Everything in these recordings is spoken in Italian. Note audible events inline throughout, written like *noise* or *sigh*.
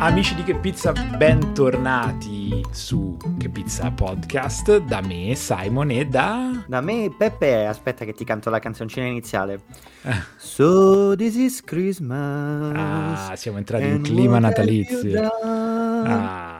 Amici di Che Pizza, bentornati su Che Pizza Podcast, da me Simon e da... Da me Peppe, aspetta che ti canto la canzoncina iniziale. So this is Christmas. Ah, siamo entrati in clima natalizio. Ah.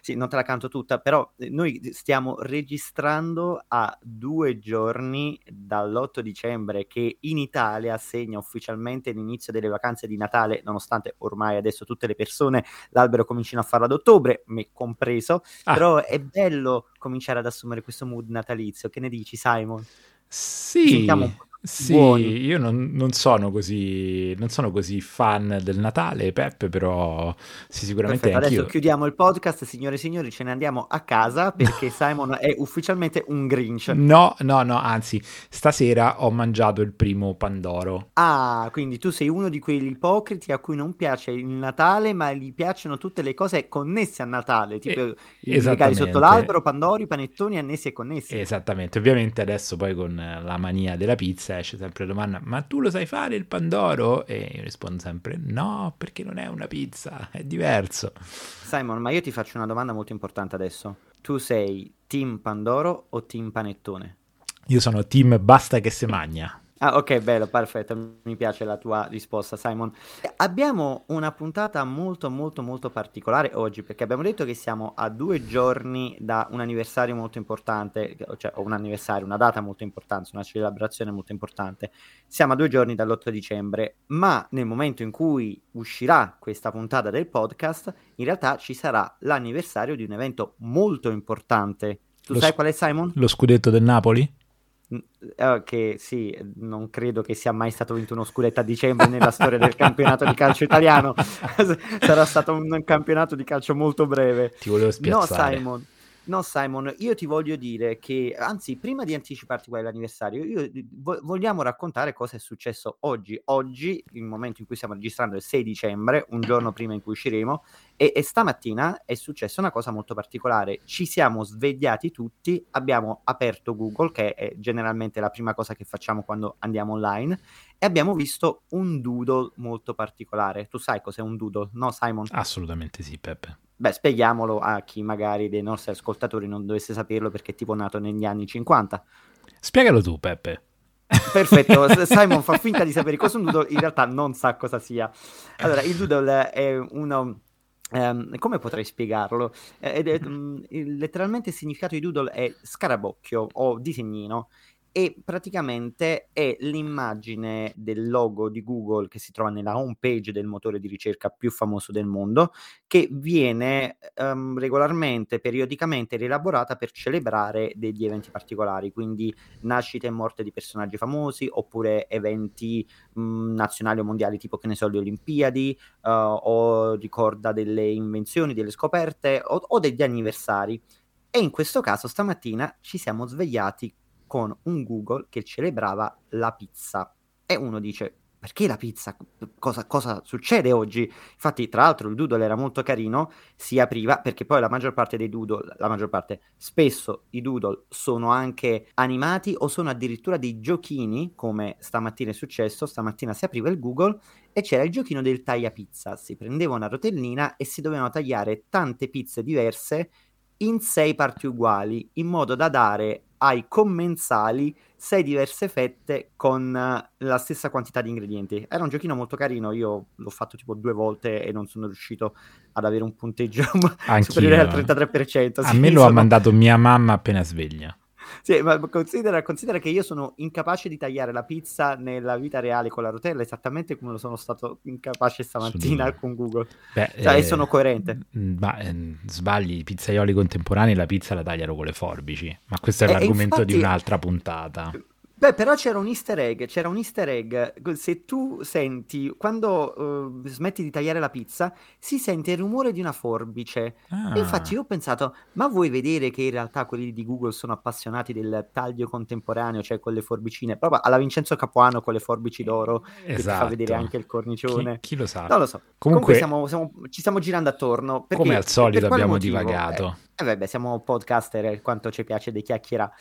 Sì, non te la canto tutta, però eh, noi stiamo registrando a due giorni dall'8 dicembre che in Italia segna ufficialmente l'inizio delle vacanze di Natale, nonostante ormai adesso tutte le persone l'albero comincino a farlo ad ottobre, me compreso, ah. però è bello cominciare ad assumere questo mood natalizio. Che ne dici, Simon? Sì. Sentiamo un po' Sì, buoni. io non, non, sono così, non sono così fan del Natale, Peppe, però sì, sicuramente Perfetto, Adesso chiudiamo il podcast, signore e signori, ce ne andiamo a casa perché *laughs* Simon è ufficialmente un Grinch. No, no, no, anzi, stasera ho mangiato il primo Pandoro. Ah, quindi tu sei uno di quegli ipocriti a cui non piace il Natale, ma gli piacciono tutte le cose connesse a Natale, tipo eh, i regali sotto l'albero, Pandori, panettoni annessi e connessi. Esattamente, ovviamente adesso poi con la mania della pizza esce sempre la domanda, ma tu lo sai fare il Pandoro? E io rispondo sempre, no, perché non è una pizza, è diverso. Simon, ma io ti faccio una domanda molto importante adesso. Tu sei team Pandoro o team Panettone? Io sono team basta che se magna. Ah, ok, bello, perfetto. Mi piace la tua risposta, Simon. Abbiamo una puntata molto, molto, molto particolare oggi perché abbiamo detto che siamo a due giorni da un anniversario molto importante, cioè un anniversario, una data molto importante, una celebrazione molto importante. Siamo a due giorni dall'8 dicembre, ma nel momento in cui uscirà questa puntata del podcast, in realtà ci sarà l'anniversario di un evento molto importante. Tu lo sai qual è, Simon? Lo scudetto del Napoli? Uh, che sì, non credo che sia mai stato vinto uno scudetto a dicembre nella storia del campionato di calcio italiano. *laughs* Sarà stato un campionato di calcio molto breve. Ti volevo spiazzare. No, Simon. No, Simon, io ti voglio dire che, anzi, prima di anticiparti qual è io, vo- vogliamo raccontare cosa è successo oggi. Oggi, il momento in cui stiamo registrando, è il 6 dicembre, un giorno prima in cui usciremo, e, e stamattina è successa una cosa molto particolare. Ci siamo svegliati tutti, abbiamo aperto Google, che è generalmente la prima cosa che facciamo quando andiamo online, e abbiamo visto un doodle molto particolare. Tu sai cos'è un doodle, no, Simon? Assolutamente sì, Peppe. Beh, spieghiamolo a chi magari dei nostri ascoltatori non dovesse saperlo perché è tipo nato negli anni 50. Spiegalo tu, Peppe. Perfetto, *laughs* Simon fa finta di sapere cosa un doodle, in realtà non sa cosa sia. Allora, il doodle è uno... Um, come potrei spiegarlo? Ed è, um, letteralmente il significato di doodle è scarabocchio o disegnino e praticamente è l'immagine del logo di Google che si trova nella home page del motore di ricerca più famoso del mondo che viene um, regolarmente, periodicamente rielaborata per celebrare degli eventi particolari, quindi nascite e morte di personaggi famosi oppure eventi mh, nazionali o mondiali tipo che ne so le Olimpiadi uh, o ricorda delle invenzioni, delle scoperte o, o degli anniversari. E in questo caso stamattina ci siamo svegliati con un Google che celebrava la pizza. E uno dice, perché la pizza? Cosa, cosa, succede oggi? Infatti, tra l'altro, il doodle era molto carino, si apriva perché poi la maggior parte dei doodle, la maggior parte, spesso i doodle sono anche animati o sono addirittura dei giochini, come stamattina è successo. Stamattina si apriva il Google e c'era il giochino del taglia pizza. Si prendeva una rotellina e si dovevano tagliare tante pizze diverse in sei parti uguali, in modo da dare ai commensali sei diverse fette con eh, la stessa quantità di ingredienti. Era un giochino molto carino, io l'ho fatto tipo due volte e non sono riuscito ad avere un punteggio *laughs* superiore al 33%. A sì, me lo sono... ha mandato mia mamma appena sveglia. Sì, ma considera, considera, che io sono incapace di tagliare la pizza nella vita reale con la rotella esattamente come lo sono stato incapace stamattina con Google. Beh, cioè, eh, sono coerente. Ma eh, sbagli, i pizzaioli contemporanei la pizza la tagliano con le forbici, ma questo è eh, l'argomento infatti, di un'altra puntata. Beh, però c'era un easter egg, c'era un easter egg. Se tu senti, quando uh, smetti di tagliare la pizza, si sente il rumore di una forbice. Ah. E infatti io ho pensato, ma vuoi vedere che in realtà quelli di Google sono appassionati del taglio contemporaneo, cioè con le forbicine? Proprio alla Vincenzo Capuano con le forbici d'oro, esatto. che ti fa vedere anche il cornicione. Chi, chi lo sa? Non lo so. Comunque, Comunque siamo, siamo, ci stiamo girando attorno. Perché, come al solito abbiamo motivo? divagato. Eh, eh vabbè, siamo podcaster, quanto ci piace di chiacchierare.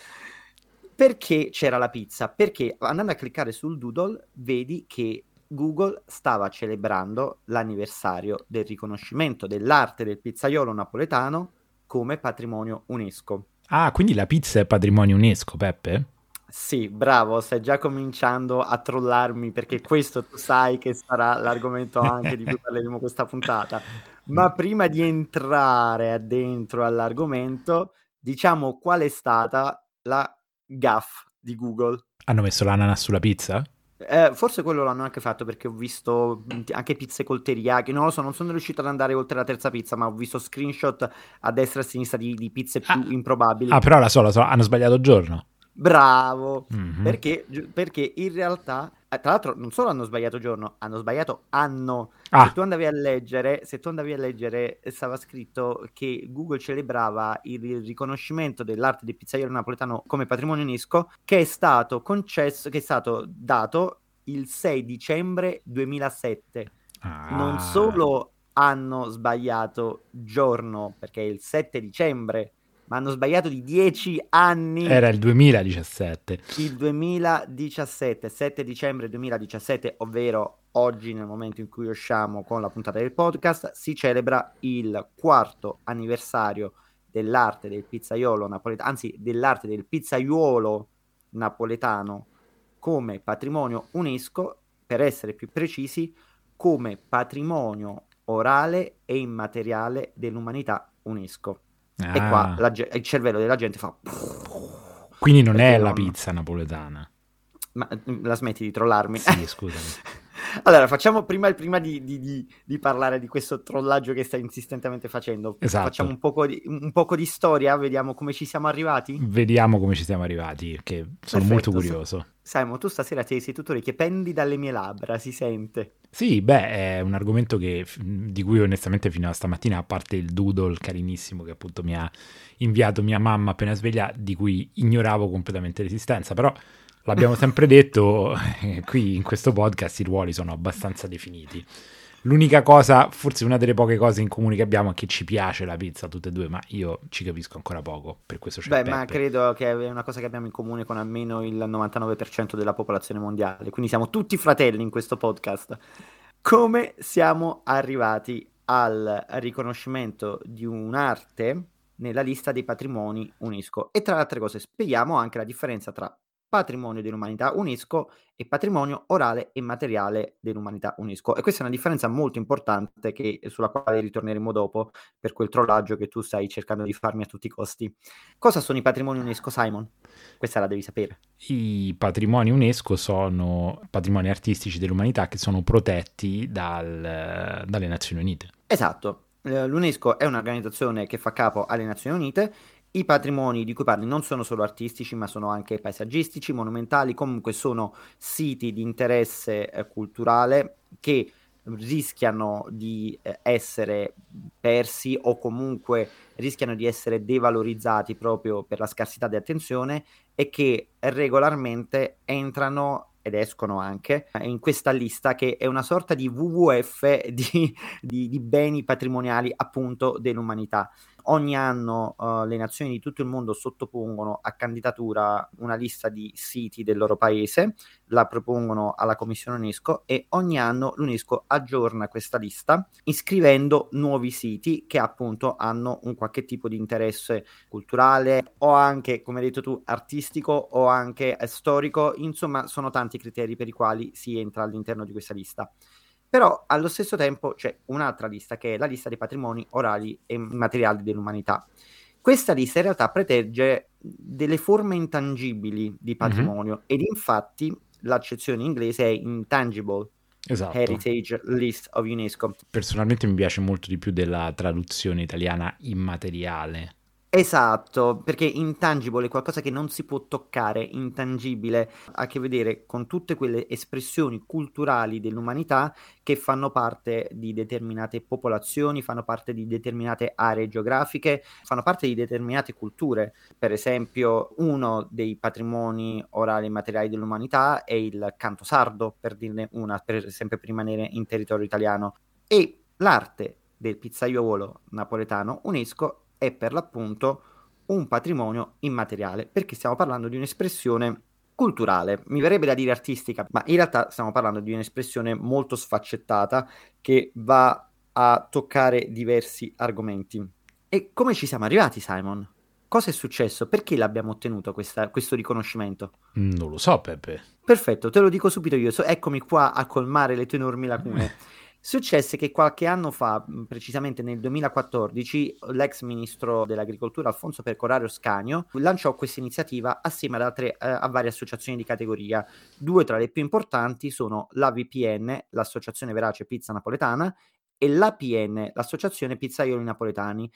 Perché c'era la pizza? Perché andando a cliccare sul doodle vedi che Google stava celebrando l'anniversario del riconoscimento dell'arte del pizzaiolo napoletano come patrimonio UNESCO. Ah, quindi la pizza è patrimonio UNESCO, Peppe? Sì, bravo, stai già cominciando a trollarmi perché questo tu sai che sarà l'argomento anche di cui parleremo questa puntata. Ma prima di entrare dentro all'argomento, diciamo qual è stata la gaff di Google. Hanno messo l'ananas sulla pizza? Eh, forse quello l'hanno anche fatto perché ho visto anche pizze col teriyaki. Non lo so, non sono riuscito ad andare oltre la terza pizza, ma ho visto screenshot a destra e a sinistra di, di pizze più ah, improbabili. Ah, però la so, la so, hanno sbagliato giorno. Bravo, mm-hmm. perché, perché, in realtà, tra l'altro, non solo hanno sbagliato giorno, hanno sbagliato anno. Ah. Se tu andavi a leggere, se tu andavi a leggere, stava scritto che Google celebrava il riconoscimento dell'arte del pizzaiolo napoletano come patrimonio UNESCO, che è stato concesso, che è stato dato il 6 dicembre 2007. Ah. Non solo hanno sbagliato giorno, perché è il 7 dicembre ma hanno sbagliato di 10 anni. Era il 2017. Il 2017, 7 dicembre 2017, ovvero oggi nel momento in cui usciamo con la puntata del podcast, si celebra il quarto anniversario dell'arte del pizzaiolo napoletano, anzi dell'arte del pizzaiuolo napoletano come patrimonio UNESCO, per essere più precisi, come patrimonio orale e immateriale dell'umanità UNESCO. Ah. E qua ah. la, il cervello della gente fa... Quindi non è la pizza napoletana. Ma mm, la smetti di trollarmi? Sì, scusami. *laughs* allora, facciamo prima, prima di, di, di, di, parlare di questo trollaggio che stai insistentemente facendo. Esatto. Facciamo un poco, un poco, di, storia, vediamo come ci siamo arrivati. Vediamo come ci siamo arrivati, che sono Perfetto. molto curioso. Simon, tu stasera sei, sei tutto orecchie, pendi dalle mie labbra, si sente. Sì, beh, è un argomento che, di cui onestamente fino a stamattina, a parte il doodle carinissimo che appunto mi ha inviato mia mamma appena sveglia, di cui ignoravo completamente l'esistenza, però l'abbiamo sempre *laughs* detto, qui in questo podcast i ruoli sono abbastanza definiti. L'unica cosa, forse una delle poche cose in comune che abbiamo è che ci piace la pizza tutte e due, ma io ci capisco ancora poco, per questo c'è Beh, Peppe. ma credo che è una cosa che abbiamo in comune con almeno il 99% della popolazione mondiale, quindi siamo tutti fratelli in questo podcast. Come siamo arrivati al riconoscimento di un'arte nella lista dei patrimoni UNESCO? E tra le altre cose spieghiamo anche la differenza tra patrimonio dell'umanità UNESCO e patrimonio orale e materiale dell'umanità UNESCO. E questa è una differenza molto importante che, sulla quale ritorneremo dopo per quel trollaggio che tu stai cercando di farmi a tutti i costi. Cosa sono i patrimoni UNESCO, Simon? Questa la devi sapere. I patrimoni UNESCO sono patrimoni artistici dell'umanità che sono protetti dal, dalle Nazioni Unite. Esatto. Eh, L'UNESCO è un'organizzazione che fa capo alle Nazioni Unite i patrimoni di cui parli non sono solo artistici, ma sono anche paesaggistici, monumentali, comunque sono siti di interesse eh, culturale che rischiano di eh, essere persi o comunque rischiano di essere devalorizzati proprio per la scarsità di attenzione e che regolarmente entrano ed escono anche in questa lista che è una sorta di WWF di, di, di beni patrimoniali appunto dell'umanità. Ogni anno uh, le nazioni di tutto il mondo sottopongono a candidatura una lista di siti del loro paese, la propongono alla Commissione UNESCO e ogni anno l'UNESCO aggiorna questa lista iscrivendo nuovi siti che appunto hanno un qualche tipo di interesse culturale o anche, come hai detto tu, artistico o anche storico. Insomma, sono tanti i criteri per i quali si entra all'interno di questa lista. Però allo stesso tempo c'è un'altra lista che è la lista dei patrimoni orali e materiali dell'umanità. Questa lista in realtà protegge delle forme intangibili di mhm. patrimonio mm-hmm. ed infatti l'accezione inglese è intangible esatto. Heritage List of UNESCO. Personalmente mi piace molto di più della traduzione italiana immateriale Esatto, perché intangible è qualcosa che non si può toccare, intangibile, ha a che vedere con tutte quelle espressioni culturali dell'umanità che fanno parte di determinate popolazioni, fanno parte di determinate aree geografiche, fanno parte di determinate culture. Per esempio, uno dei patrimoni orali e materiali dell'umanità è il canto sardo, per dirne una, per esempio per rimanere in territorio italiano. E l'arte del pizzaiolo napoletano UNESCO è per l'appunto un patrimonio immateriale, perché stiamo parlando di un'espressione culturale, mi verrebbe da dire artistica, ma in realtà stiamo parlando di un'espressione molto sfaccettata che va a toccare diversi argomenti. E come ci siamo arrivati, Simon? Cosa è successo? Perché l'abbiamo ottenuto questa, questo riconoscimento? Non lo so, Peppe. Perfetto, te lo dico subito io. So, eccomi qua a colmare le tue enormi lacune. *laughs* Successe che qualche anno fa, precisamente nel 2014, l'ex ministro dell'agricoltura Alfonso Percorario Scanio lanciò questa iniziativa assieme ad altre, eh, a varie associazioni di categoria. Due tra le più importanti sono l'AVPN, l'Associazione Verace Pizza Napoletana, e l'APN, l'Associazione Pizzaioli Napoletani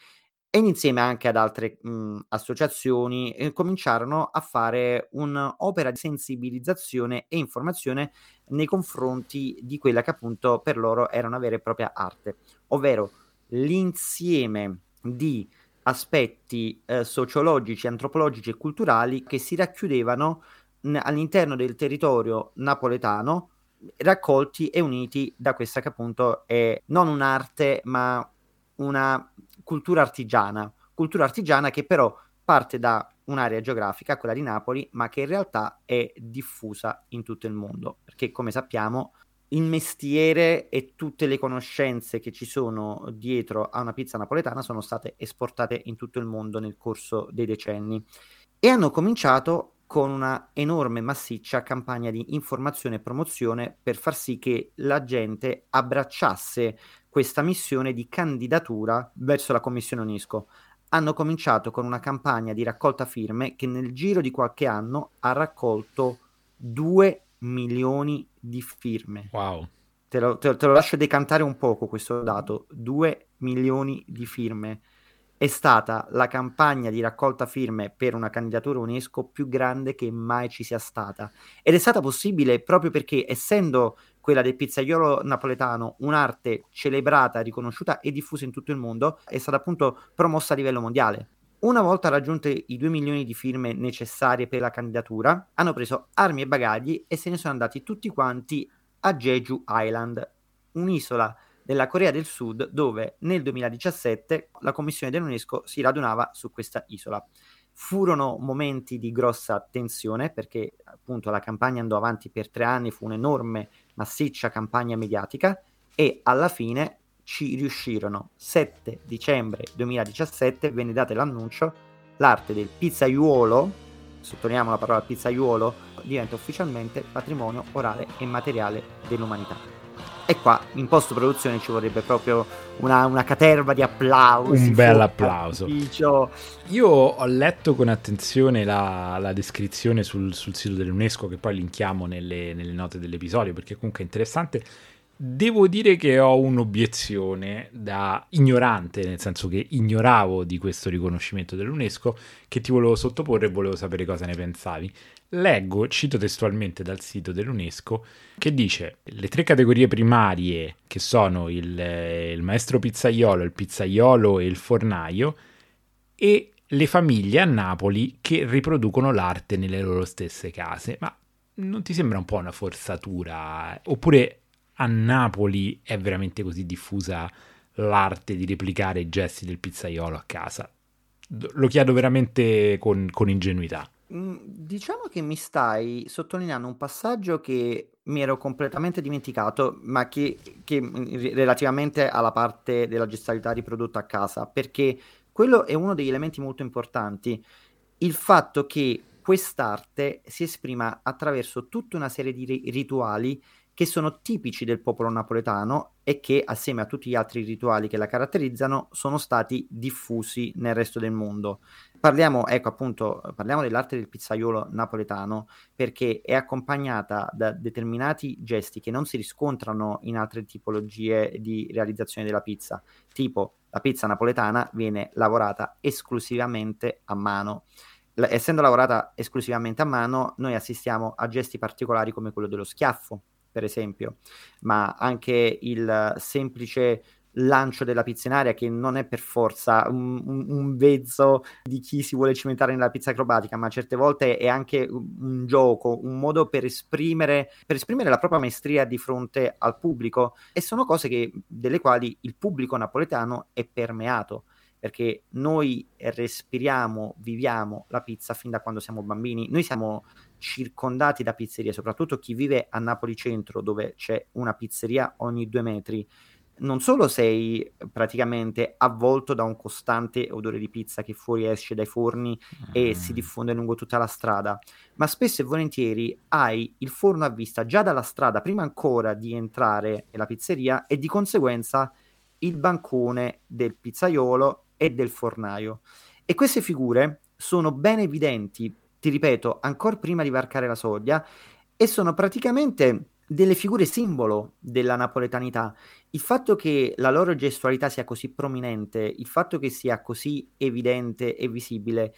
e insieme anche ad altre mh, associazioni eh, cominciarono a fare un'opera di sensibilizzazione e informazione nei confronti di quella che appunto per loro era una vera e propria arte, ovvero l'insieme di aspetti eh, sociologici, antropologici e culturali che si racchiudevano n- all'interno del territorio napoletano raccolti e uniti da questa che appunto è non un'arte ma una cultura artigiana, cultura artigiana che però parte da un'area geografica, quella di Napoli, ma che in realtà è diffusa in tutto il mondo, perché come sappiamo il mestiere e tutte le conoscenze che ci sono dietro a una pizza napoletana sono state esportate in tutto il mondo nel corso dei decenni e hanno cominciato con una enorme massiccia campagna di informazione e promozione per far sì che la gente abbracciasse questa missione di candidatura verso la Commissione UNESCO. Hanno cominciato con una campagna di raccolta firme che nel giro di qualche anno ha raccolto 2 milioni di firme. Wow. Te lo, te, te lo lascio decantare un poco questo dato, 2 milioni di firme è stata la campagna di raccolta firme per una candidatura UNESCO più grande che mai ci sia stata. Ed è stata possibile proprio perché, essendo quella del pizzaiolo napoletano un'arte celebrata, riconosciuta e diffusa in tutto il mondo, è stata appunto promossa a livello mondiale. Una volta raggiunte i 2 milioni di firme necessarie per la candidatura, hanno preso armi e bagagli e se ne sono andati tutti quanti a Jeju Island, un'isola della Corea del Sud, dove nel 2017 la Commissione dell'UNESCO si radunava su questa isola. Furono momenti di grossa tensione perché appunto la campagna andò avanti per tre anni, fu un'enorme, massiccia campagna mediatica e alla fine ci riuscirono. 7 dicembre 2017 venne dato l'annuncio, l'arte del pizzaiuolo, sottolineiamo la parola pizzaiuolo, diventa ufficialmente patrimonio orale e materiale dell'umanità. E qua in post produzione ci vorrebbe proprio una, una caterva di applausi. Un bel applauso. Ufficio. Io ho letto con attenzione la, la descrizione sul, sul, sito dell'UNESCO, che poi linkiamo nelle, nelle note dell'episodio, perché comunque è interessante. Devo dire che ho un'obiezione da ignorante, nel senso che ignoravo di questo riconoscimento dell'UNESCO, che ti volevo sottoporre e volevo sapere cosa ne pensavi. Leggo, cito testualmente dal sito dell'UNESCO, che dice le tre categorie primarie che sono il, il maestro pizzaiolo, il pizzaiolo e il fornaio e le famiglie a Napoli che riproducono l'arte nelle loro stesse case. Ma non ti sembra un po' una forzatura? Oppure a Napoli è veramente così diffusa l'arte di replicare i gesti del pizzaiolo a casa? Lo chiedo veramente con, con ingenuità. Mm, diciamo che mi stai sottolineando un passaggio che mi ero completamente dimenticato, ma che, che mm, relativamente alla parte della gestualità riprodotta a casa, perché quello è uno degli elementi molto importanti. Il fatto che quest'arte si esprima attraverso tutta una serie di rituali che sono tipici del popolo napoletano e che, assieme a tutti gli altri rituali che la caratterizzano, sono stati diffusi nel resto del mondo. Parliamo, ecco appunto, parliamo dell'arte del pizzaiolo napoletano perché è accompagnata da determinati gesti che non si riscontrano in altre tipologie di realizzazione della pizza, tipo la pizza napoletana viene lavorata esclusivamente a mano. Essendo lavorata esclusivamente a mano, noi assistiamo a gesti particolari come quello dello schiaffo, per esempio, ma anche il semplice lancio della pizza in aria che non è per forza un, un, vezzo di chi si vuole cimentare nella pizza acrobatica, ma certe volte è anche un gioco, un modo per esprimere, per esprimere la propria maestria di fronte al pubblico. E sono cose che, delle quali il pubblico napoletano è permeato perché noi respiriamo, viviamo la pizza fin da quando siamo bambini. Noi siamo circondati da pizzerie, soprattutto chi vive a Napoli Centro, dove c'è una pizzeria ogni due metri. Non solo sei praticamente avvolto da un costante odore di pizza che fuori esce dai forni mm. e si diffonde lungo tutta la strada, ma spesso e volentieri hai il forno a vista già dalla strada prima ancora di entrare nella pizzeria e di conseguenza il bancone del pizzaiolo e del fornaio. E queste figure sono ben evidenti, ti ripeto, ancora prima di varcare la soglia e sono praticamente delle figure simbolo della napoletanità. Il fatto che la loro gestualità sia così prominente, il fatto che sia così evidente e visibile,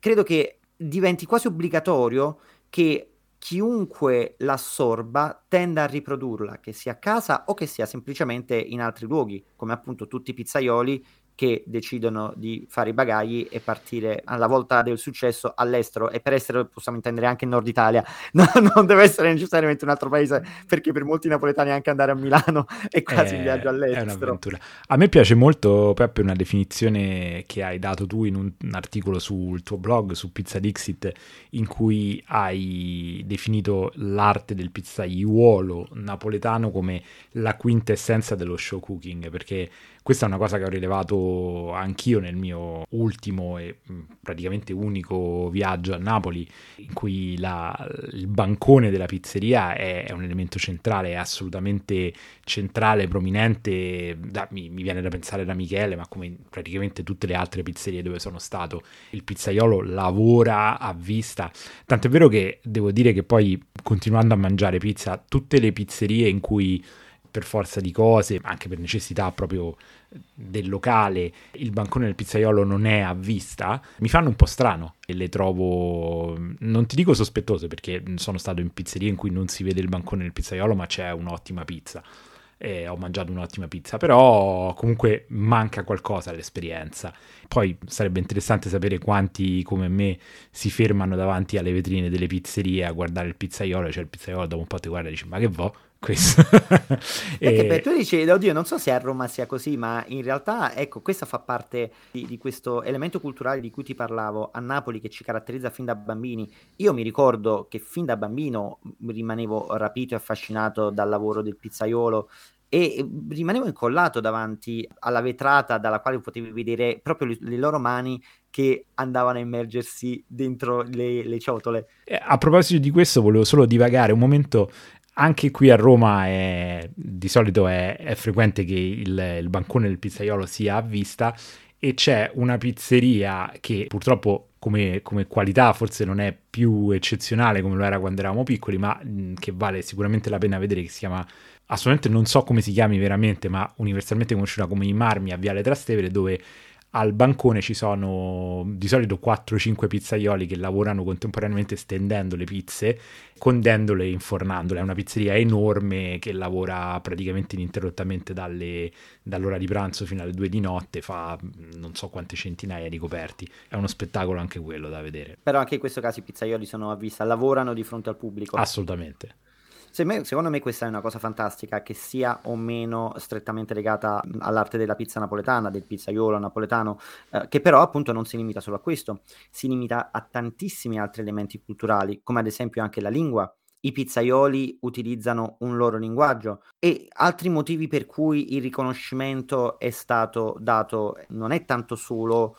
credo che diventi quasi obbligatorio che chiunque l'assorba tenda a riprodurla, che sia a casa o che sia semplicemente in altri luoghi, come appunto tutti i pizzaioli che decidono di fare i bagagli e partire alla volta del successo all'estero. E per estero possiamo intendere anche il nord Italia. *laughs* No, non deve essere necessariamente un altro paese perché per molti napoletani anche andare a Milano è quasi è, un viaggio all'estero. a me piace molto Peppe una definizione che hai dato tu in un, un articolo sul tuo blog su Pizza Dixit in cui hai definito l'arte del pizzaiuolo napoletano come la quintessenza dello show cooking. Perché questa è una cosa che ho rilevato anch'io nel mio ultimo e praticamente unico viaggio a Napoli, in cui la, il bancone della pizzeria è, è, un elemento centrale, è assolutamente centrale, prominente. Da, mi, mi, viene da pensare da Michele, ma come praticamente tutte le altre pizzerie dove sono stato, il pizzaiolo lavora a vista. Tanto è vero che devo dire che poi continuando a mangiare pizza, tutte le pizzerie in cui per forza di cose, anche per necessità proprio del locale, il bancone del pizzaiolo non è a vista, mi fanno un po' strano e le trovo, non ti dico sospettose perché sono stato in pizzerie in cui non si vede il bancone del pizzaiolo ma c'è un'ottima pizza. E ho mangiato un'ottima pizza, però comunque manca qualcosa all'esperienza. Poi sarebbe interessante sapere quanti come me si fermano davanti alle vetrine delle pizzerie a guardare il pizzaiolo, cioè il pizzaiolo dopo un po' ti guarda e dici ma che vo'? Questo. *laughs* e... beh, tu dici, oddio, non so se a Roma sia così, ma in realtà, ecco, questo fa parte di, di, questo elemento culturale di cui ti parlavo a Napoli che ci caratterizza fin da bambini. Io mi ricordo che fin da bambino rimanevo rapito e affascinato dal lavoro del pizzaiolo e rimanevo incollato davanti alla vetrata dalla quale potevi vedere proprio le, le loro mani che andavano a immergersi dentro le, le ciotole. Eh, a proposito di questo, volevo solo divagare un momento anche qui a Roma è, di solito è, è frequente che il, il, bancone del pizzaiolo sia a vista e c'è una pizzeria che purtroppo come, come, qualità forse non è più eccezionale come lo era quando eravamo piccoli, ma mh, che vale sicuramente la pena vedere, che si chiama, assolutamente non so come si chiami veramente, ma universalmente conosciuta come I Marmi a Viale Trastevere, dove al bancone ci sono di solito 4-5 pizzaioli che lavorano contemporaneamente stendendo le pizze, condendole e infornandole. È una pizzeria enorme che lavora praticamente ininterrottamente dalle, dall'ora di pranzo fino alle 2 di notte, fa non so quante centinaia di coperti. È uno spettacolo anche quello da vedere. Però anche in questo caso i pizzaioli sono a vista, lavorano di fronte al pubblico. Assolutamente. Secondo me questa è una cosa fantastica, che sia o meno strettamente legata all'arte della pizza napoletana, del pizzaiolo napoletano, eh, che però appunto non si limita solo a questo, si limita a tantissimi altri elementi culturali, come ad esempio anche la lingua. I pizzaioli utilizzano un loro linguaggio e altri motivi per cui il riconoscimento è stato dato non è tanto solo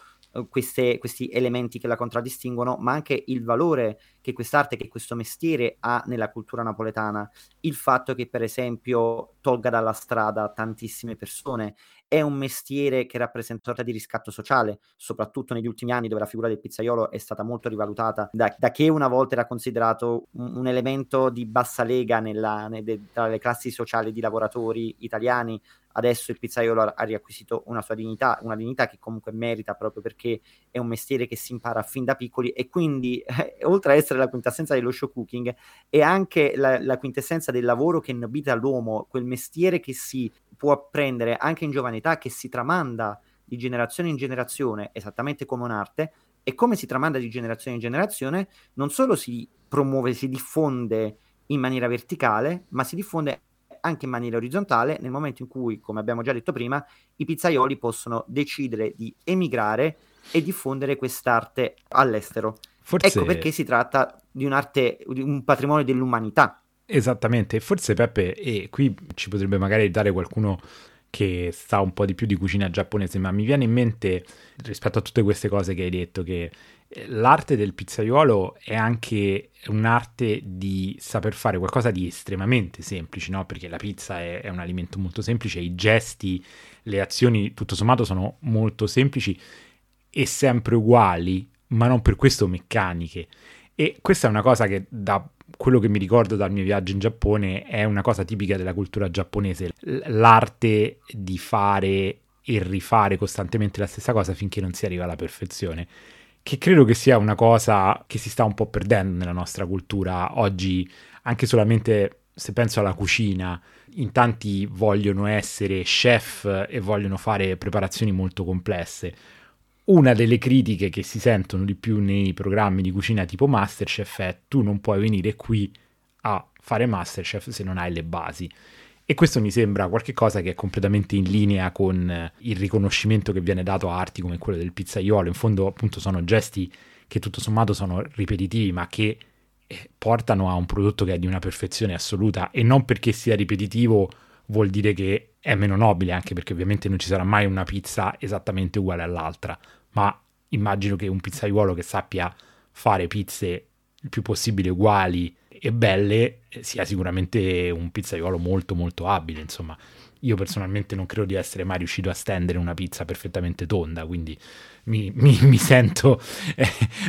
queste, questi elementi che la contraddistinguono, ma anche il valore che quest'arte, che questo mestiere ha nella cultura napoletana. Il fatto che, per esempio, tolga dalla strada tantissime persone. È un mestiere che rappresenta una sorta di riscatto sociale, soprattutto negli ultimi anni dove la figura del pizzaiolo è stata molto rivalutata, da, da che una volta era considerato un, un elemento di bassa lega nella, nelle, tra le classi sociali di lavoratori italiani, adesso il pizzaiolo ha riacquisito una sua dignità, una dignità che comunque merita proprio perché è un mestiere che si impara fin da piccoli e quindi eh, oltre a essere la quintessenza dello show cooking è anche la, la quintessenza del lavoro che nobita l'uomo, quel mestiere che si può apprendere anche in giovane età, che si tramanda di generazione in generazione, esattamente come un'arte, e come si tramanda di generazione in generazione, non solo si promuove, si diffonde in maniera verticale, ma si diffonde anche in maniera orizzontale nel momento in cui, come abbiamo già detto prima, i pizzaioli possono decidere di emigrare e diffondere quest'arte all'estero. Forse... Ecco perché si tratta di un'arte, di un patrimonio dell'umanità. Esattamente, forse Peppe, e qui ci potrebbe magari dare qualcuno che sa un po' di più di cucina giapponese, ma mi viene in mente rispetto a tutte queste cose che hai detto che eh, l'arte del pizzaiolo è anche un'arte di saper fare qualcosa di estremamente semplice, no? Perché la pizza è, è un alimento molto semplice, i gesti, le azioni tutto sommato sono molto semplici e sempre uguali, ma non per questo meccaniche. E questa è una cosa che da quello che mi ricordo dal mio viaggio in Giappone è una cosa tipica della cultura giapponese, l'arte di fare e rifare costantemente la stessa cosa finché non si arriva alla perfezione, che credo che sia una cosa che si sta un po' perdendo nella nostra cultura oggi, anche solamente se penso alla cucina, in tanti vogliono essere chef e vogliono fare preparazioni molto complesse una delle critiche che si sentono di più nei programmi di cucina tipo Masterchef è tu non puoi venire qui a fare Masterchef se non hai le basi. E questo mi sembra qualcosa che è completamente in linea con il riconoscimento che viene dato a arti come quello del pizzaiolo. In fondo, appunto, sono gesti che tutto sommato sono ripetitivi, ma che eh, portano a un prodotto che è di una perfezione assoluta. E non perché sia ripetitivo vuol dire che è meno nobile, anche perché ovviamente non ci sarà mai una pizza esattamente uguale all'altra, ma immagino che un pizzaiuolo che sappia fare pizze il più possibile uguali e belle sia sicuramente un pizzaiuolo molto molto abile, insomma. Io personalmente non credo di essere mai riuscito a stendere una pizza perfettamente tonda, quindi mi, mi, *laughs* mi sento, eh,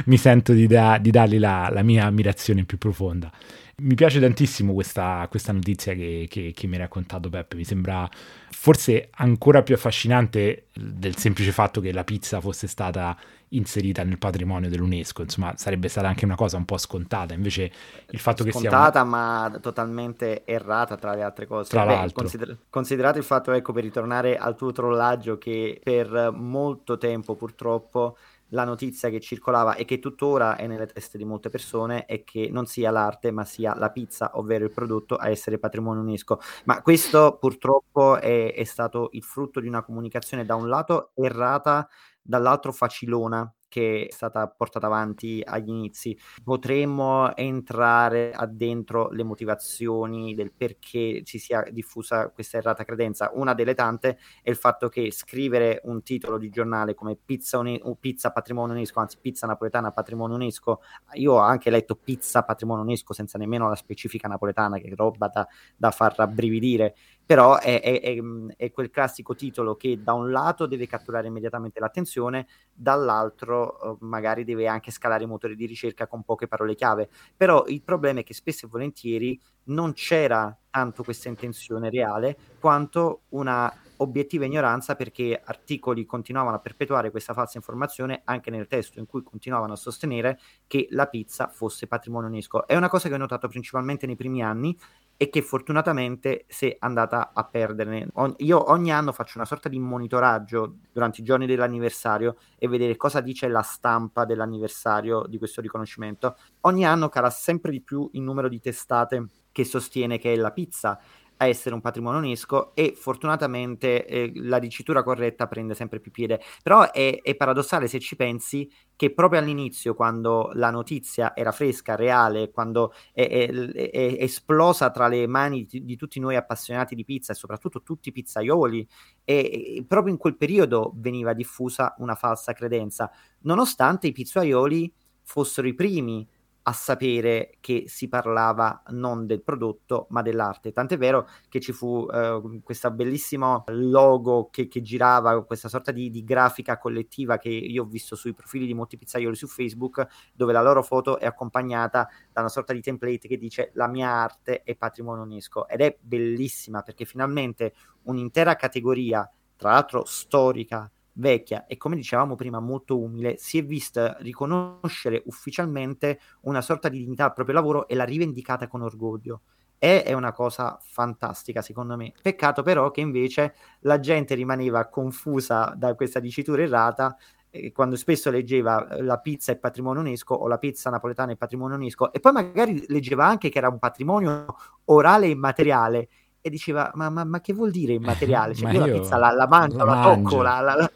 mi sento di, da, di dargli la, la mia ammirazione più profonda. Mi piace tantissimo questa, questa notizia che, che, che, mi hai raccontato Peppe, mi sembra forse ancora più affascinante del semplice fatto che la pizza fosse stata inserita nel patrimonio dell'UNESCO, insomma sarebbe stata anche una cosa un po' scontata, invece il fatto scontata, che sia... Scontata ma totalmente errata tra le altre cose. Tra Beh, l'altro. Consider- considerato il fatto, ecco, per ritornare al tuo trollaggio, che per molto tempo purtroppo la notizia che circolava e che tuttora è nelle teste di molte persone è che non sia l'arte ma sia la pizza, ovvero il prodotto a essere patrimonio UNESCO. Ma questo purtroppo è, è stato il frutto di una comunicazione da un lato errata, dall'altro facilona che è stata portata avanti agli inizi. Potremmo entrare addentro le motivazioni del perché ci sia diffusa questa errata credenza. Una delle tante è il fatto che scrivere un titolo di giornale come Pizza, Uni- pizza Patrimonio UNESCO, anzi Pizza Napoletana Patrimonio UNESCO, io ho anche letto Pizza Patrimonio UNESCO senza nemmeno la specifica napoletana, che è roba da, da far rabbrividire però è, è, è, è, quel classico titolo che da un lato deve catturare immediatamente l'attenzione, dall'altro eh, magari deve anche scalare i motori di ricerca con poche parole chiave. Però il problema è che spesso e volentieri non c'era tanto questa intenzione reale quanto una obiettiva ignoranza perché articoli continuavano a perpetuare questa falsa informazione anche nel testo in cui continuavano a sostenere che la pizza fosse patrimonio UNESCO. È una cosa che ho notato principalmente nei primi anni e che fortunatamente si è andata a perdere. Io ogni anno faccio una sorta di monitoraggio durante i giorni dell'anniversario e vedere cosa dice la stampa dell'anniversario di questo riconoscimento. Ogni anno cala sempre di più il numero di testate che sostiene che è la pizza essere un patrimonio UNESCO e fortunatamente eh, la dicitura corretta prende sempre più piede. Però è, è, paradossale se ci pensi che proprio all'inizio, quando la notizia era fresca, reale, quando è, è, è esplosa tra le mani di, di, tutti noi appassionati di pizza e soprattutto tutti i pizzaioli, e, proprio in quel periodo veniva diffusa una falsa credenza, nonostante i pizzaioli fossero i primi a sapere che si parlava non del prodotto ma dell'arte. Tant'è vero che ci fu eh, questo bellissimo logo che, che, girava, questa sorta di, di, grafica collettiva che io ho visto sui profili di molti pizzaioli su Facebook, dove la loro foto è accompagnata da una sorta di template che dice la mia arte è patrimonio UNESCO ed è bellissima perché finalmente un'intera categoria, tra l'altro storica, vecchia e come dicevamo prima molto umile, si è vista riconoscere ufficialmente una sorta di dignità al proprio lavoro e l'ha rivendicata con orgoglio. E è una cosa fantastica secondo me. Peccato però che invece la gente rimaneva confusa da questa dicitura errata eh, quando spesso leggeva eh, la pizza è patrimonio UNESCO o la pizza napoletana è patrimonio UNESCO e poi magari leggeva anche che era un patrimonio orale e immateriale e diceva ma, ma, ma che vuol dire *laughs* immateriale? Cioè, io, io, la pizza la, la mangio, la, la tocco, la, la,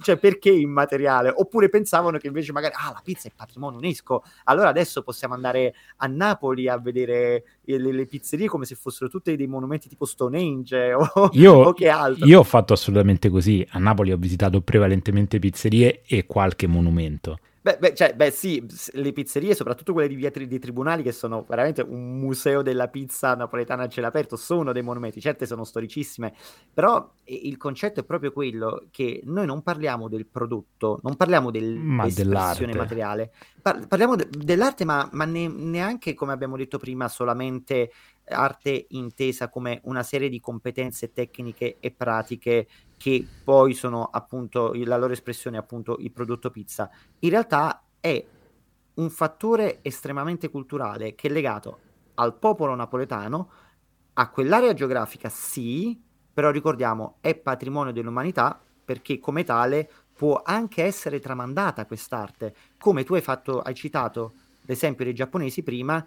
cioè perché immateriale? Oppure pensavano che invece magari ah, la pizza è patrimonio UNESCO, allora adesso possiamo andare a Napoli a vedere le, le pizzerie come se fossero tutte dei monumenti tipo Stonehenge o, io, o che altro. Io ho fatto assolutamente così, a Napoli ho visitato prevalentemente pizzerie e qualche monumento. Beh, beh, cioè, beh, sì, le pizzerie, soprattutto quelle di via tri- dei tribunali, che sono veramente un museo della pizza napoletana a cielo aperto, sono dei monumenti, certe sono storicissime, però il concetto è proprio quello che noi non parliamo del prodotto, non parliamo dell'espressione materiale, par- parliamo de- dell'arte, ma, ma ne- neanche, come abbiamo detto prima, solamente arte intesa come una serie di competenze tecniche e pratiche che poi sono appunto la loro espressione appunto il prodotto pizza. In realtà è un fattore estremamente culturale che è legato al popolo napoletano a quell'area geografica sì però ricordiamo è patrimonio dell'umanità perché come tale può anche essere tramandata quest'arte come tu hai fatto hai citato l'esempio dei giapponesi prima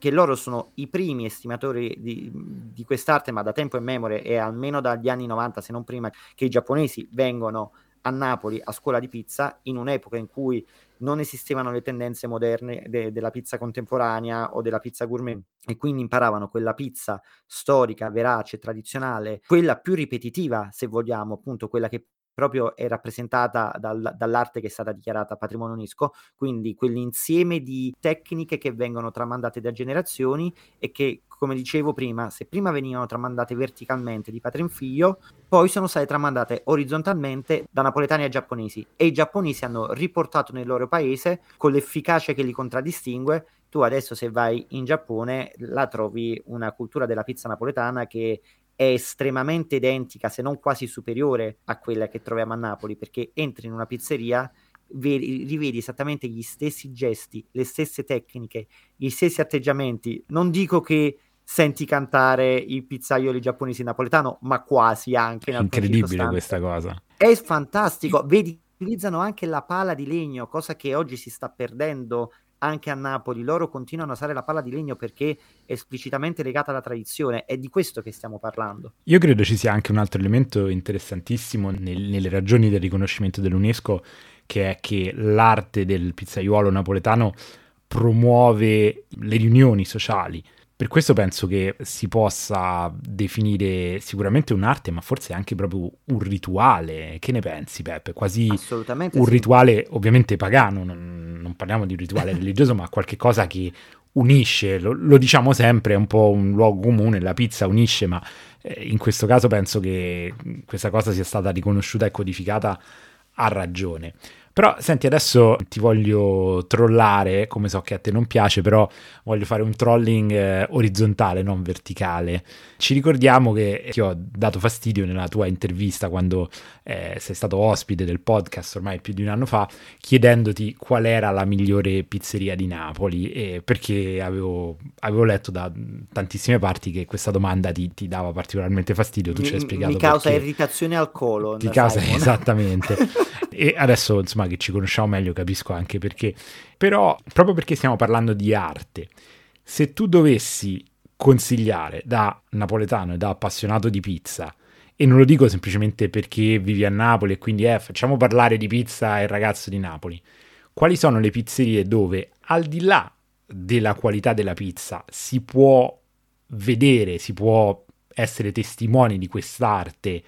che loro sono i primi estimatori di, di quest'arte, ma da tempo in memoria e almeno dagli anni 90, se non prima, che i giapponesi vengono a Napoli a scuola di pizza in un'epoca in cui non esistevano le tendenze moderne de- della pizza contemporanea o della pizza gourmet e quindi imparavano quella pizza storica, verace, tradizionale, quella più ripetitiva, se vogliamo, appunto quella che proprio è rappresentata dal, dall'arte che è stata dichiarata patrimonio UNESCO, quindi quell'insieme di tecniche che vengono tramandate da generazioni e che, come dicevo prima, se prima venivano tramandate verticalmente di padre in figlio, poi sono state tramandate orizzontalmente da napoletani ai giapponesi e i giapponesi hanno riportato nel loro paese con l'efficacia che li contraddistingue. Tu adesso se vai in Giappone la trovi una cultura della pizza napoletana che è estremamente identica, se non quasi superiore a quella che troviamo a Napoli, perché entri in una pizzeria, vedi, rivedi esattamente gli stessi gesti, le stesse tecniche, gli stessi atteggiamenti. Non dico che senti cantare i pizzaioli giapponesi napoletano, ma quasi anche. È incredibile questa cosa. È fantastico. Vedi, utilizzano anche la pala di legno, cosa che oggi si sta perdendo anche a Napoli, loro continuano a usare la palla di legno perché è esplicitamente legata alla tradizione, è di questo che stiamo parlando. Io credo ci sia anche un altro elemento interessantissimo nel, nelle ragioni del riconoscimento dell'UNESCO, che è che l'arte del pizzaiuolo napoletano promuove le riunioni sociali, per questo penso che si possa definire sicuramente un'arte, ma forse anche proprio un rituale. Che ne pensi, Peppe? Quasi un sì. rituale ovviamente pagano, non, non, parliamo di un rituale *laughs* religioso, ma qualche cosa che unisce, lo, lo, diciamo sempre, è un po' un luogo comune, la pizza unisce, ma eh, in questo caso penso che questa cosa sia stata riconosciuta e codificata a ragione. Però senti, adesso ti voglio trollare, come so che a te non piace, però voglio fare un trolling eh, orizzontale, non verticale. Ci ricordiamo che ti ho dato fastidio nella tua intervista quando eh, sei stato ospite del podcast ormai più di un anno fa, chiedendoti qual era la migliore pizzeria di Napoli, eh, perché avevo, avevo, letto da tantissime parti che questa domanda ti, ti dava particolarmente fastidio. Tu mi, ci hai spiegato. Mi causa irritazione al colon. Ti causa *laughs* esattamente. *laughs* e adesso insomma che ci conosciamo meglio capisco anche perché, però proprio perché stiamo parlando di arte, se tu dovessi consigliare da napoletano e da appassionato di pizza, e non lo dico semplicemente perché vivi a Napoli e quindi eh, facciamo parlare di pizza il ragazzo di Napoli, quali sono le pizzerie dove al di là della qualità della pizza si può vedere, si può essere testimoni di quest'arte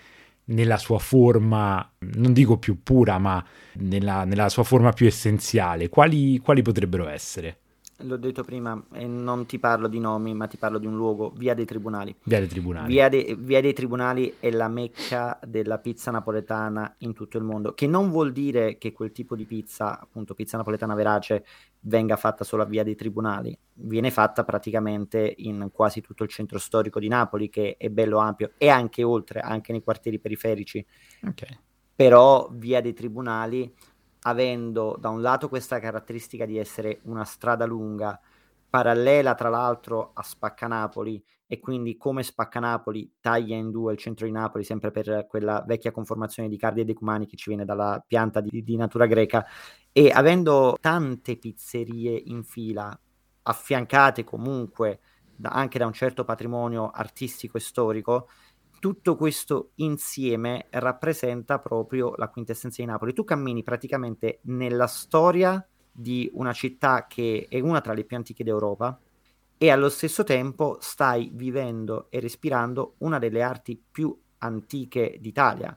nella sua forma, non dico più pura, ma nella, nella sua forma più essenziale, quali, quali potrebbero essere? L'ho detto prima, e non ti parlo di nomi, ma ti parlo di un luogo, Via dei Tribunali. Via dei Tribunali. Via, de, Via, dei Tribunali è la mecca della pizza napoletana in tutto il mondo, che non vuol dire che quel tipo di pizza, appunto pizza napoletana verace, venga fatta solo a Via dei Tribunali. Viene fatta praticamente in quasi tutto il centro storico di Napoli, che è bello ampio, e anche oltre, anche nei quartieri periferici. Ok. Però Via dei Tribunali avendo da un lato questa caratteristica di essere una strada lunga, parallela tra l'altro a Spaccanapoli e quindi come Spaccanapoli taglia in due il centro di Napoli sempre per quella vecchia conformazione di cardi e decumani che ci viene dalla pianta di, di natura greca e avendo tante pizzerie in fila affiancate comunque anche da un certo patrimonio artistico e storico, tutto questo insieme rappresenta proprio la quintessenza di Napoli. Tu cammini praticamente nella storia di una città che è una tra le più antiche d'Europa e allo stesso tempo stai vivendo e respirando una delle arti più antiche d'Italia.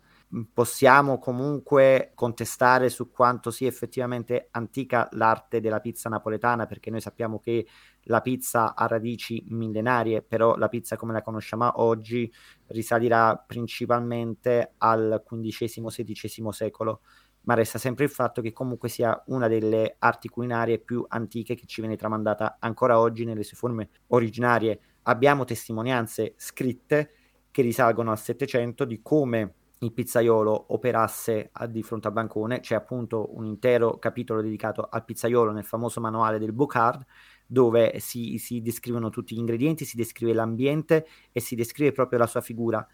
Possiamo comunque contestare su quanto sia effettivamente antica l'arte della pizza napoletana, perché noi sappiamo che la pizza ha radici millenarie, però la pizza come la conosciamo oggi risalirà principalmente al XV-XVI secolo ma resta sempre il fatto che comunque sia una delle arti culinarie più antiche che ci viene tramandata ancora oggi nelle sue forme originarie. Abbiamo testimonianze scritte che risalgono al Settecento di come il pizzaiolo operasse di fronte al bancone, c'è appunto un intero capitolo dedicato al pizzaiolo nel famoso manuale del Bocard, dove si, si descrivono tutti gli ingredienti, si descrive l'ambiente e si descrive proprio la sua figura.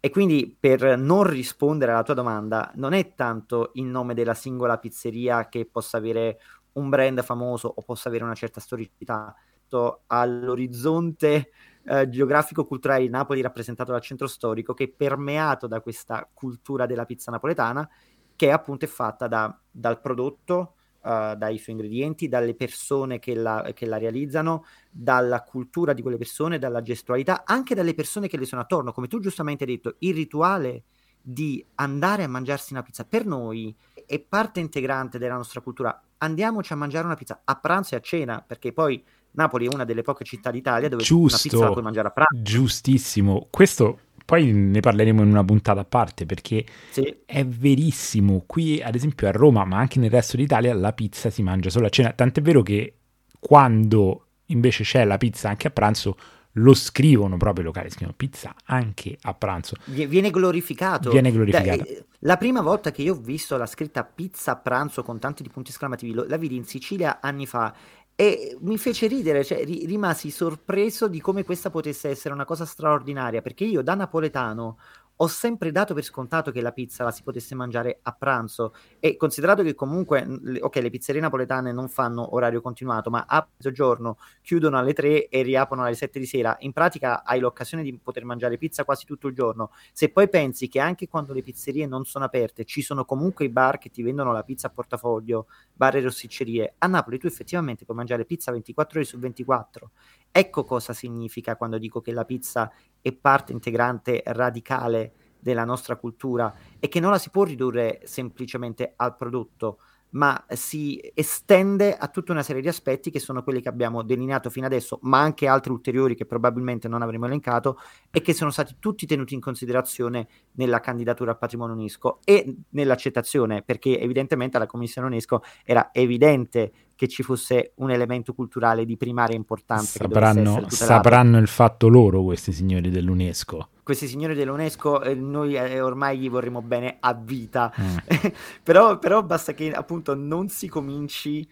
E quindi per non rispondere alla tua domanda, non è tanto il nome della singola pizzeria che possa avere un brand famoso o possa avere una certa storicità, all'orizzonte eh, geografico-culturale di Napoli rappresentato dal centro storico che è permeato da questa cultura della pizza napoletana che appunto è fatta da, dal prodotto uh, dai suoi ingredienti, dalle persone che la, che la, realizzano, dalla cultura di quelle persone, dalla gestualità, anche dalle persone che le sono attorno. Come tu giustamente hai detto, il rituale di andare a mangiarsi una pizza per noi è parte integrante della nostra cultura. Andiamoci a mangiare una pizza a pranzo e a cena, perché poi Napoli è una delle poche città d'Italia dove Giusto, una pizza la puoi mangiare a pranzo. Giustissimo. Questo poi ne parleremo in una puntata a parte perché sì. è verissimo. Qui, ad esempio, a Roma, ma anche nel resto d'Italia, la pizza si mangia solo a cena. Tant'è vero che quando invece c'è la pizza anche a pranzo, lo scrivono proprio i locali, scrivono pizza anche a pranzo. Viene glorificato. Viene glorificato. Eh, la prima volta che io ho visto la scritta pizza a pranzo con tanti di punti esclamativi, la vidi in Sicilia anni fa e mi fece ridere, cioè ri- rimasi sorpreso di come questa potesse essere una cosa straordinaria, perché io da napoletano ho sempre dato per scontato che la pizza la si potesse mangiare a pranzo e considerato che comunque, ok, le pizzerie napoletane non fanno orario continuato, ma a mezzogiorno chiudono alle 3 e riaprono alle 7 di sera, in pratica hai l'occasione di poter mangiare pizza quasi tutto il giorno. Se poi pensi che anche quando le pizzerie non sono aperte ci sono comunque i bar che ti vendono la pizza a portafoglio, bar e rossiccerie, a Napoli tu effettivamente puoi mangiare pizza 24 ore su 24. Ecco cosa significa quando dico che la pizza è parte integrante radicale della nostra cultura e che non la si può ridurre semplicemente al prodotto, ma si estende a tutta una serie di aspetti che sono quelli che abbiamo delineato fino adesso, ma anche altri ulteriori che probabilmente non avremo elencato e che sono stati tutti tenuti in considerazione nella candidatura al patrimonio UNESCO e nell'accettazione, perché evidentemente alla Commissione UNESCO era evidente che ci fosse un elemento culturale di primaria importanza. Sapranno, sapranno il fatto loro questi signori dell'UNESCO. Questi signori dell'UNESCO eh, noi eh, ormai gli vorremmo bene a vita, mm. *laughs* però, però basta che appunto non si cominci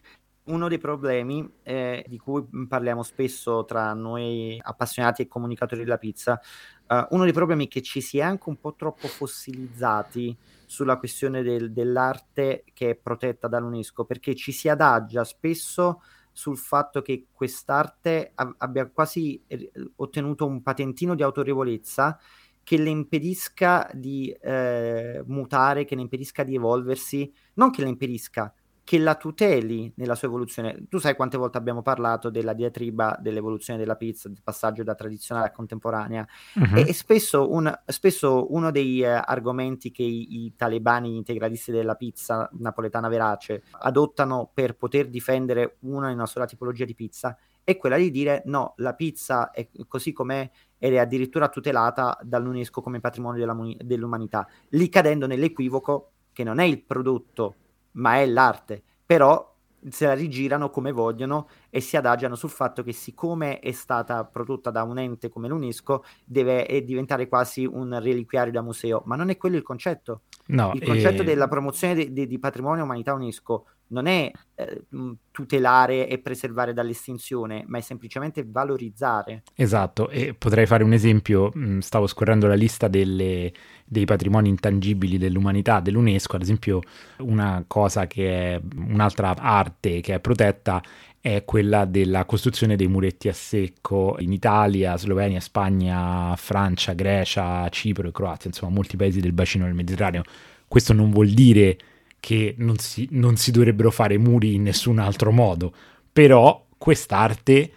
uno dei problemi eh, di cui parliamo spesso tra noi appassionati e comunicatori della pizza, uh, uno dei problemi è che ci si è anche un po' troppo fossilizzati sulla questione del, dell'arte che è protetta dall'UNESCO, perché ci si adagia spesso sul fatto che quest'arte ab- abbia quasi eh, ottenuto un patentino di autorevolezza che le impedisca di eh, mutare, che le impedisca di evolversi, non che le impedisca, che la tuteli nella sua evoluzione. Tu sai quante volte abbiamo parlato della diatriba dell'evoluzione della pizza, del passaggio da tradizionale a contemporanea, uh-huh. e, e, spesso, un, spesso uno dei uh, argomenti che i, i, talebani integralisti della pizza napoletana verace adottano per poter difendere una e una sola tipologia di pizza è quella di dire no, la pizza è così com'è ed è addirittura tutelata dall'UNESCO come patrimonio della, dell'umanità, lì cadendo nell'equivoco che non è il prodotto ma è l'arte. Però se la rigirano come vogliono e si adagiano sul fatto che siccome è stata prodotta da un ente come l'UNESCO deve diventare quasi un reliquiario da museo, ma non è quello il concetto. No, il concetto e... della promozione di, di, di patrimonio umanità UNESCO non è eh, tutelare e preservare dall'estinzione, ma è semplicemente valorizzare. Esatto, e potrei fare un esempio, stavo scorrendo la lista delle, dei patrimoni intangibili dell'umanità dell'UNESCO, ad esempio una cosa che è un'altra arte che è protetta è quella della costruzione dei muretti a secco in Italia, Slovenia, Spagna, Francia, Grecia, Cipro e Croazia, insomma molti paesi del bacino del Mediterraneo. Questo non vuol dire che non si, non si dovrebbero fare muri in nessun altro modo, però quest'arte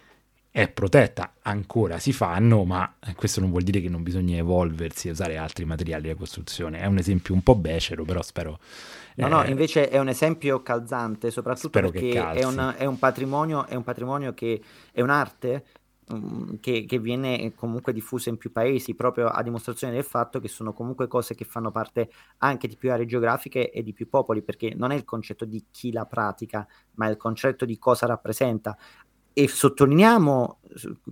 è protetta, ancora si fanno, ma questo non vuol dire che non bisogna evolversi e usare altri materiali di costruzione. È un esempio un po' becero, però spero... No, eh, no, invece è un esempio calzante, soprattutto perché è un, è, un patrimonio, è un patrimonio che è un'arte che, che, viene comunque diffusa in più paesi proprio a dimostrazione del fatto che sono comunque cose che fanno parte anche di più aree geografiche e di più popoli perché non è il concetto di chi la pratica ma è il concetto di cosa rappresenta. E sottolineiamo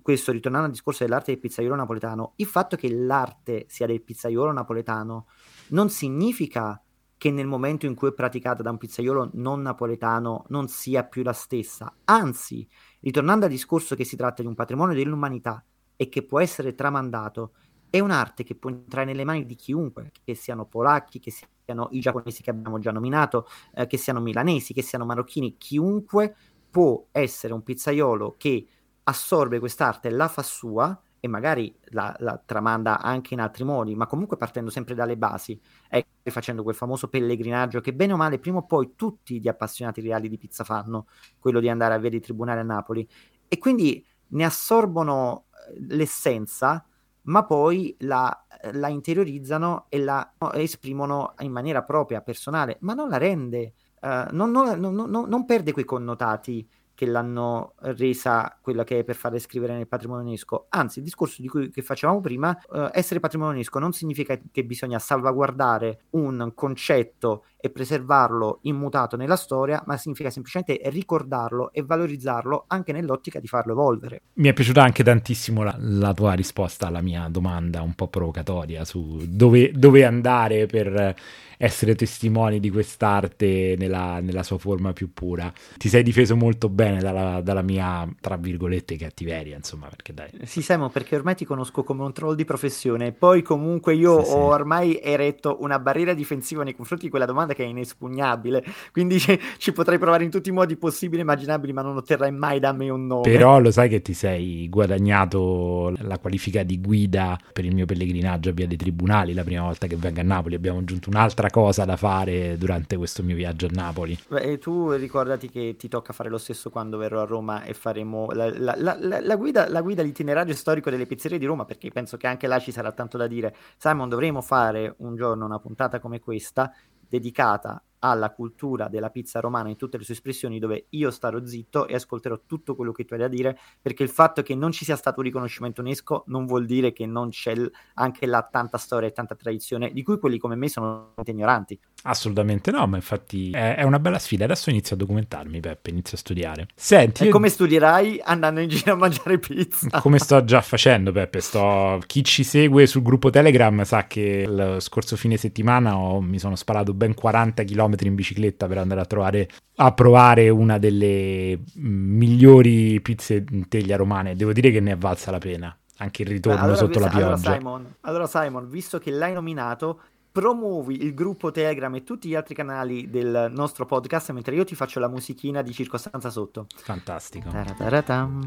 questo ritornando al discorso dell'arte del pizzaiolo napoletano il fatto che l'arte sia del pizzaiolo napoletano non significa che nel momento in cui è praticata da un pizzaiolo non napoletano non sia più la stessa. Anzi Ritornando al discorso che si tratta di un patrimonio dell'umanità e che può essere tramandato, è un'arte che può entrare nelle mani di chiunque, che siano polacchi, che siano i giapponesi che abbiamo già nominato, eh, che siano milanesi, che siano marocchini, chiunque può essere un pizzaiolo che assorbe quest'arte, la fa sua e magari la, la, tramanda anche in altri modi, ma comunque partendo sempre dalle basi e facendo quel famoso pellegrinaggio che bene o male prima o poi tutti gli appassionati reali di pizza fanno, quello di andare a vedere i tribunali a Napoli. E quindi ne assorbono eh, l'essenza ma poi la, la interiorizzano e la esprimono in maniera propria, personale, ma non la rende, uh, non, non, non, non, perde quei connotati che l'hanno resa quella che è per farle scrivere nel patrimonio UNESCO. Anzi, il discorso di cui facevamo prima, eh, essere patrimonio UNESCO non significa che bisogna salvaguardare un concetto e preservarlo immutato nella storia, ma significa semplicemente ricordarlo e valorizzarlo anche nell'ottica di farlo evolvere. Mi è piaciuta anche tantissimo la, la tua risposta alla mia domanda un po' provocatoria su dove, dove andare per essere testimoni di quest'arte nella, nella, sua forma più pura. Ti sei difeso molto bene dalla, dalla, mia, tra virgolette, cattiveria, insomma, perché dai. Sì, Semo, perché ormai ti conosco come un troll di professione, poi comunque io sì, ho sì. ormai eretto una barriera difensiva nei confronti di quella domanda che è inespugnabile, quindi ci, ci potrei provare in tutti i modi possibili e immaginabili, ma non otterrai mai da me un nome. Però lo sai che ti sei guadagnato la qualifica di guida per il mio pellegrinaggio a Via dei Tribunali la prima volta che vengo a Napoli, abbiamo aggiunto un'altra un'altra cosa da fare durante questo mio viaggio a Napoli. Beh, tu ricordati che ti tocca fare lo stesso quando verrò a Roma e faremo la, la, la, la guida, guida, l'itinerario storico delle pizzerie di Roma, perché penso che anche là ci sarà tanto da dire. Simon, dovremo fare un giorno una puntata come questa dedicata alla cultura della pizza romana in tutte le sue espressioni, dove io starò zitto e ascolterò tutto quello che tu hai da dire, perché il fatto che non ci sia stato un riconoscimento UNESCO non vuol dire che non c'è anche là tanta storia e tanta tradizione, di cui quelli come me sono ignoranti. Assolutamente no, ma infatti è, una bella sfida. Adesso inizio a documentarmi, Peppe, inizio a studiare. Senti, e io... come studierai andando in giro a mangiare pizza? *laughs* Come sto già facendo, Peppe. Sto... Chi ci segue sul gruppo Telegram sa che lo scorso fine settimana ho... mi sono sparato ben 40 km in bicicletta per andare a trovare a provare una delle migliori pizze in teglia romane. Devo dire che ne è valsa la pena anche il ritorno allora, sotto la pioggia. Allora Simon, allora Simon, visto che l'hai nominato, promuovi il gruppo Telegram e tutti gli altri canali del nostro podcast mentre io ti faccio la musichina di circostanza sotto. Fantastico.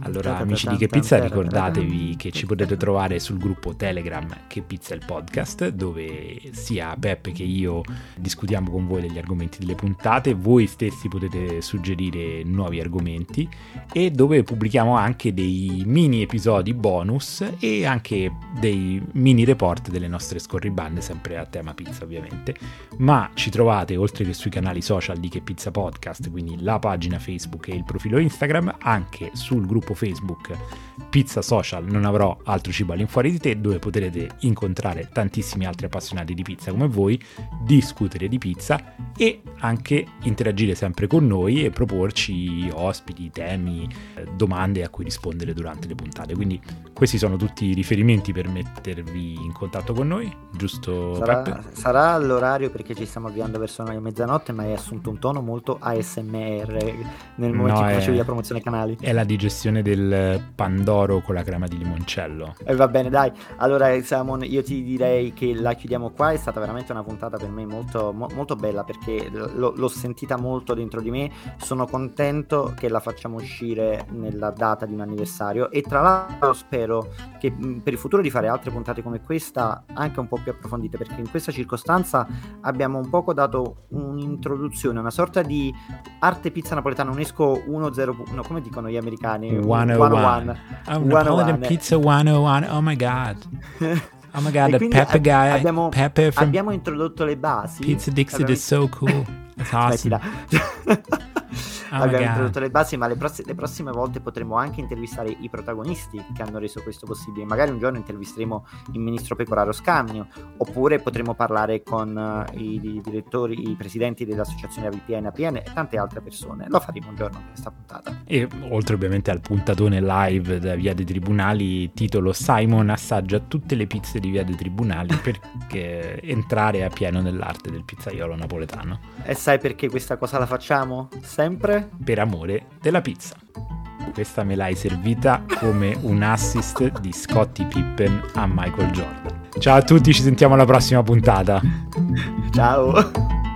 Allora, amici di Che Pizza, ricordatevi che ci potete trovare sul gruppo Telegram Che Pizza il podcast, dove sia Peppe che io discutiamo con voi degli argomenti delle puntate, voi stessi potete suggerire nuovi argomenti e dove pubblichiamo anche dei mini episodi bonus e anche dei mini report delle nostre scorribande sempre a tema pizza ovviamente, ma ci trovate oltre che sui canali social di Che Pizza Podcast, quindi la pagina Facebook e il profilo Instagram, anche sul gruppo Facebook Pizza Social Non avrò altro cibo all'infuori di te, dove potrete incontrare tantissimi altri appassionati di pizza come voi, discutere di pizza e anche interagire sempre con noi e proporci ospiti, temi, domande a cui rispondere durante le puntate. Quindi Questi sono tutti i riferimenti per mettervi in contatto con noi, giusto sarà, sarà l'orario perché ci stiamo avviando verso la mezzanotte, ma hai assunto un tono molto ASMR nel momento no, in cui facevi la promozione canali. È la digestione del pandoro con la crema di limoncello. E eh, va bene, dai. Allora, Samon, io ti direi che la chiudiamo qua. È stata veramente una puntata per me molto, mo- molto bella perché l- l'ho sentita molto dentro di me. Sono contento che la facciamo uscire nella data di un anniversario e tra l'altro spero spero che per il futuro di fare altre puntate come questa anche un po' più approfondite perché in questa circostanza abbiamo un poco dato un'introduzione, una sorta di arte pizza napoletana, UNESCO 101, come dicono gli americani? 101. 101. Oh, Napoleon Pizza 101, oh my god. *laughs* Oh my god, the pepper guy. Abbiamo, Pepe from abbiamo introdotto le basi. Pizza Dixit abbiamo... is so cool. It's *laughs* awesome. *laughs* Oh abbiamo introdotto le basi, ma le, pross- le, prossime volte potremo anche intervistare i protagonisti che hanno reso questo possibile. Magari un giorno intervisteremo il ministro Pecoraro Scamio, oppure potremo parlare con uh, i, direttori, i presidenti dell'associazione AVPN, APN e tante altre persone. Lo faremo un giorno in questa puntata. E oltre ovviamente al puntatone live da Via dei Tribunali, titolo Simon assaggia tutte le pizze di Via dei Tribunali *laughs* perché entrare a pieno nell'arte del pizzaiolo napoletano. E sai perché questa cosa la facciamo? Sempre per amore della pizza. Questa me l'hai servita come un assist di Scottie Pippen a Michael Jordan. Ciao a tutti, ci sentiamo alla prossima puntata. Ciao.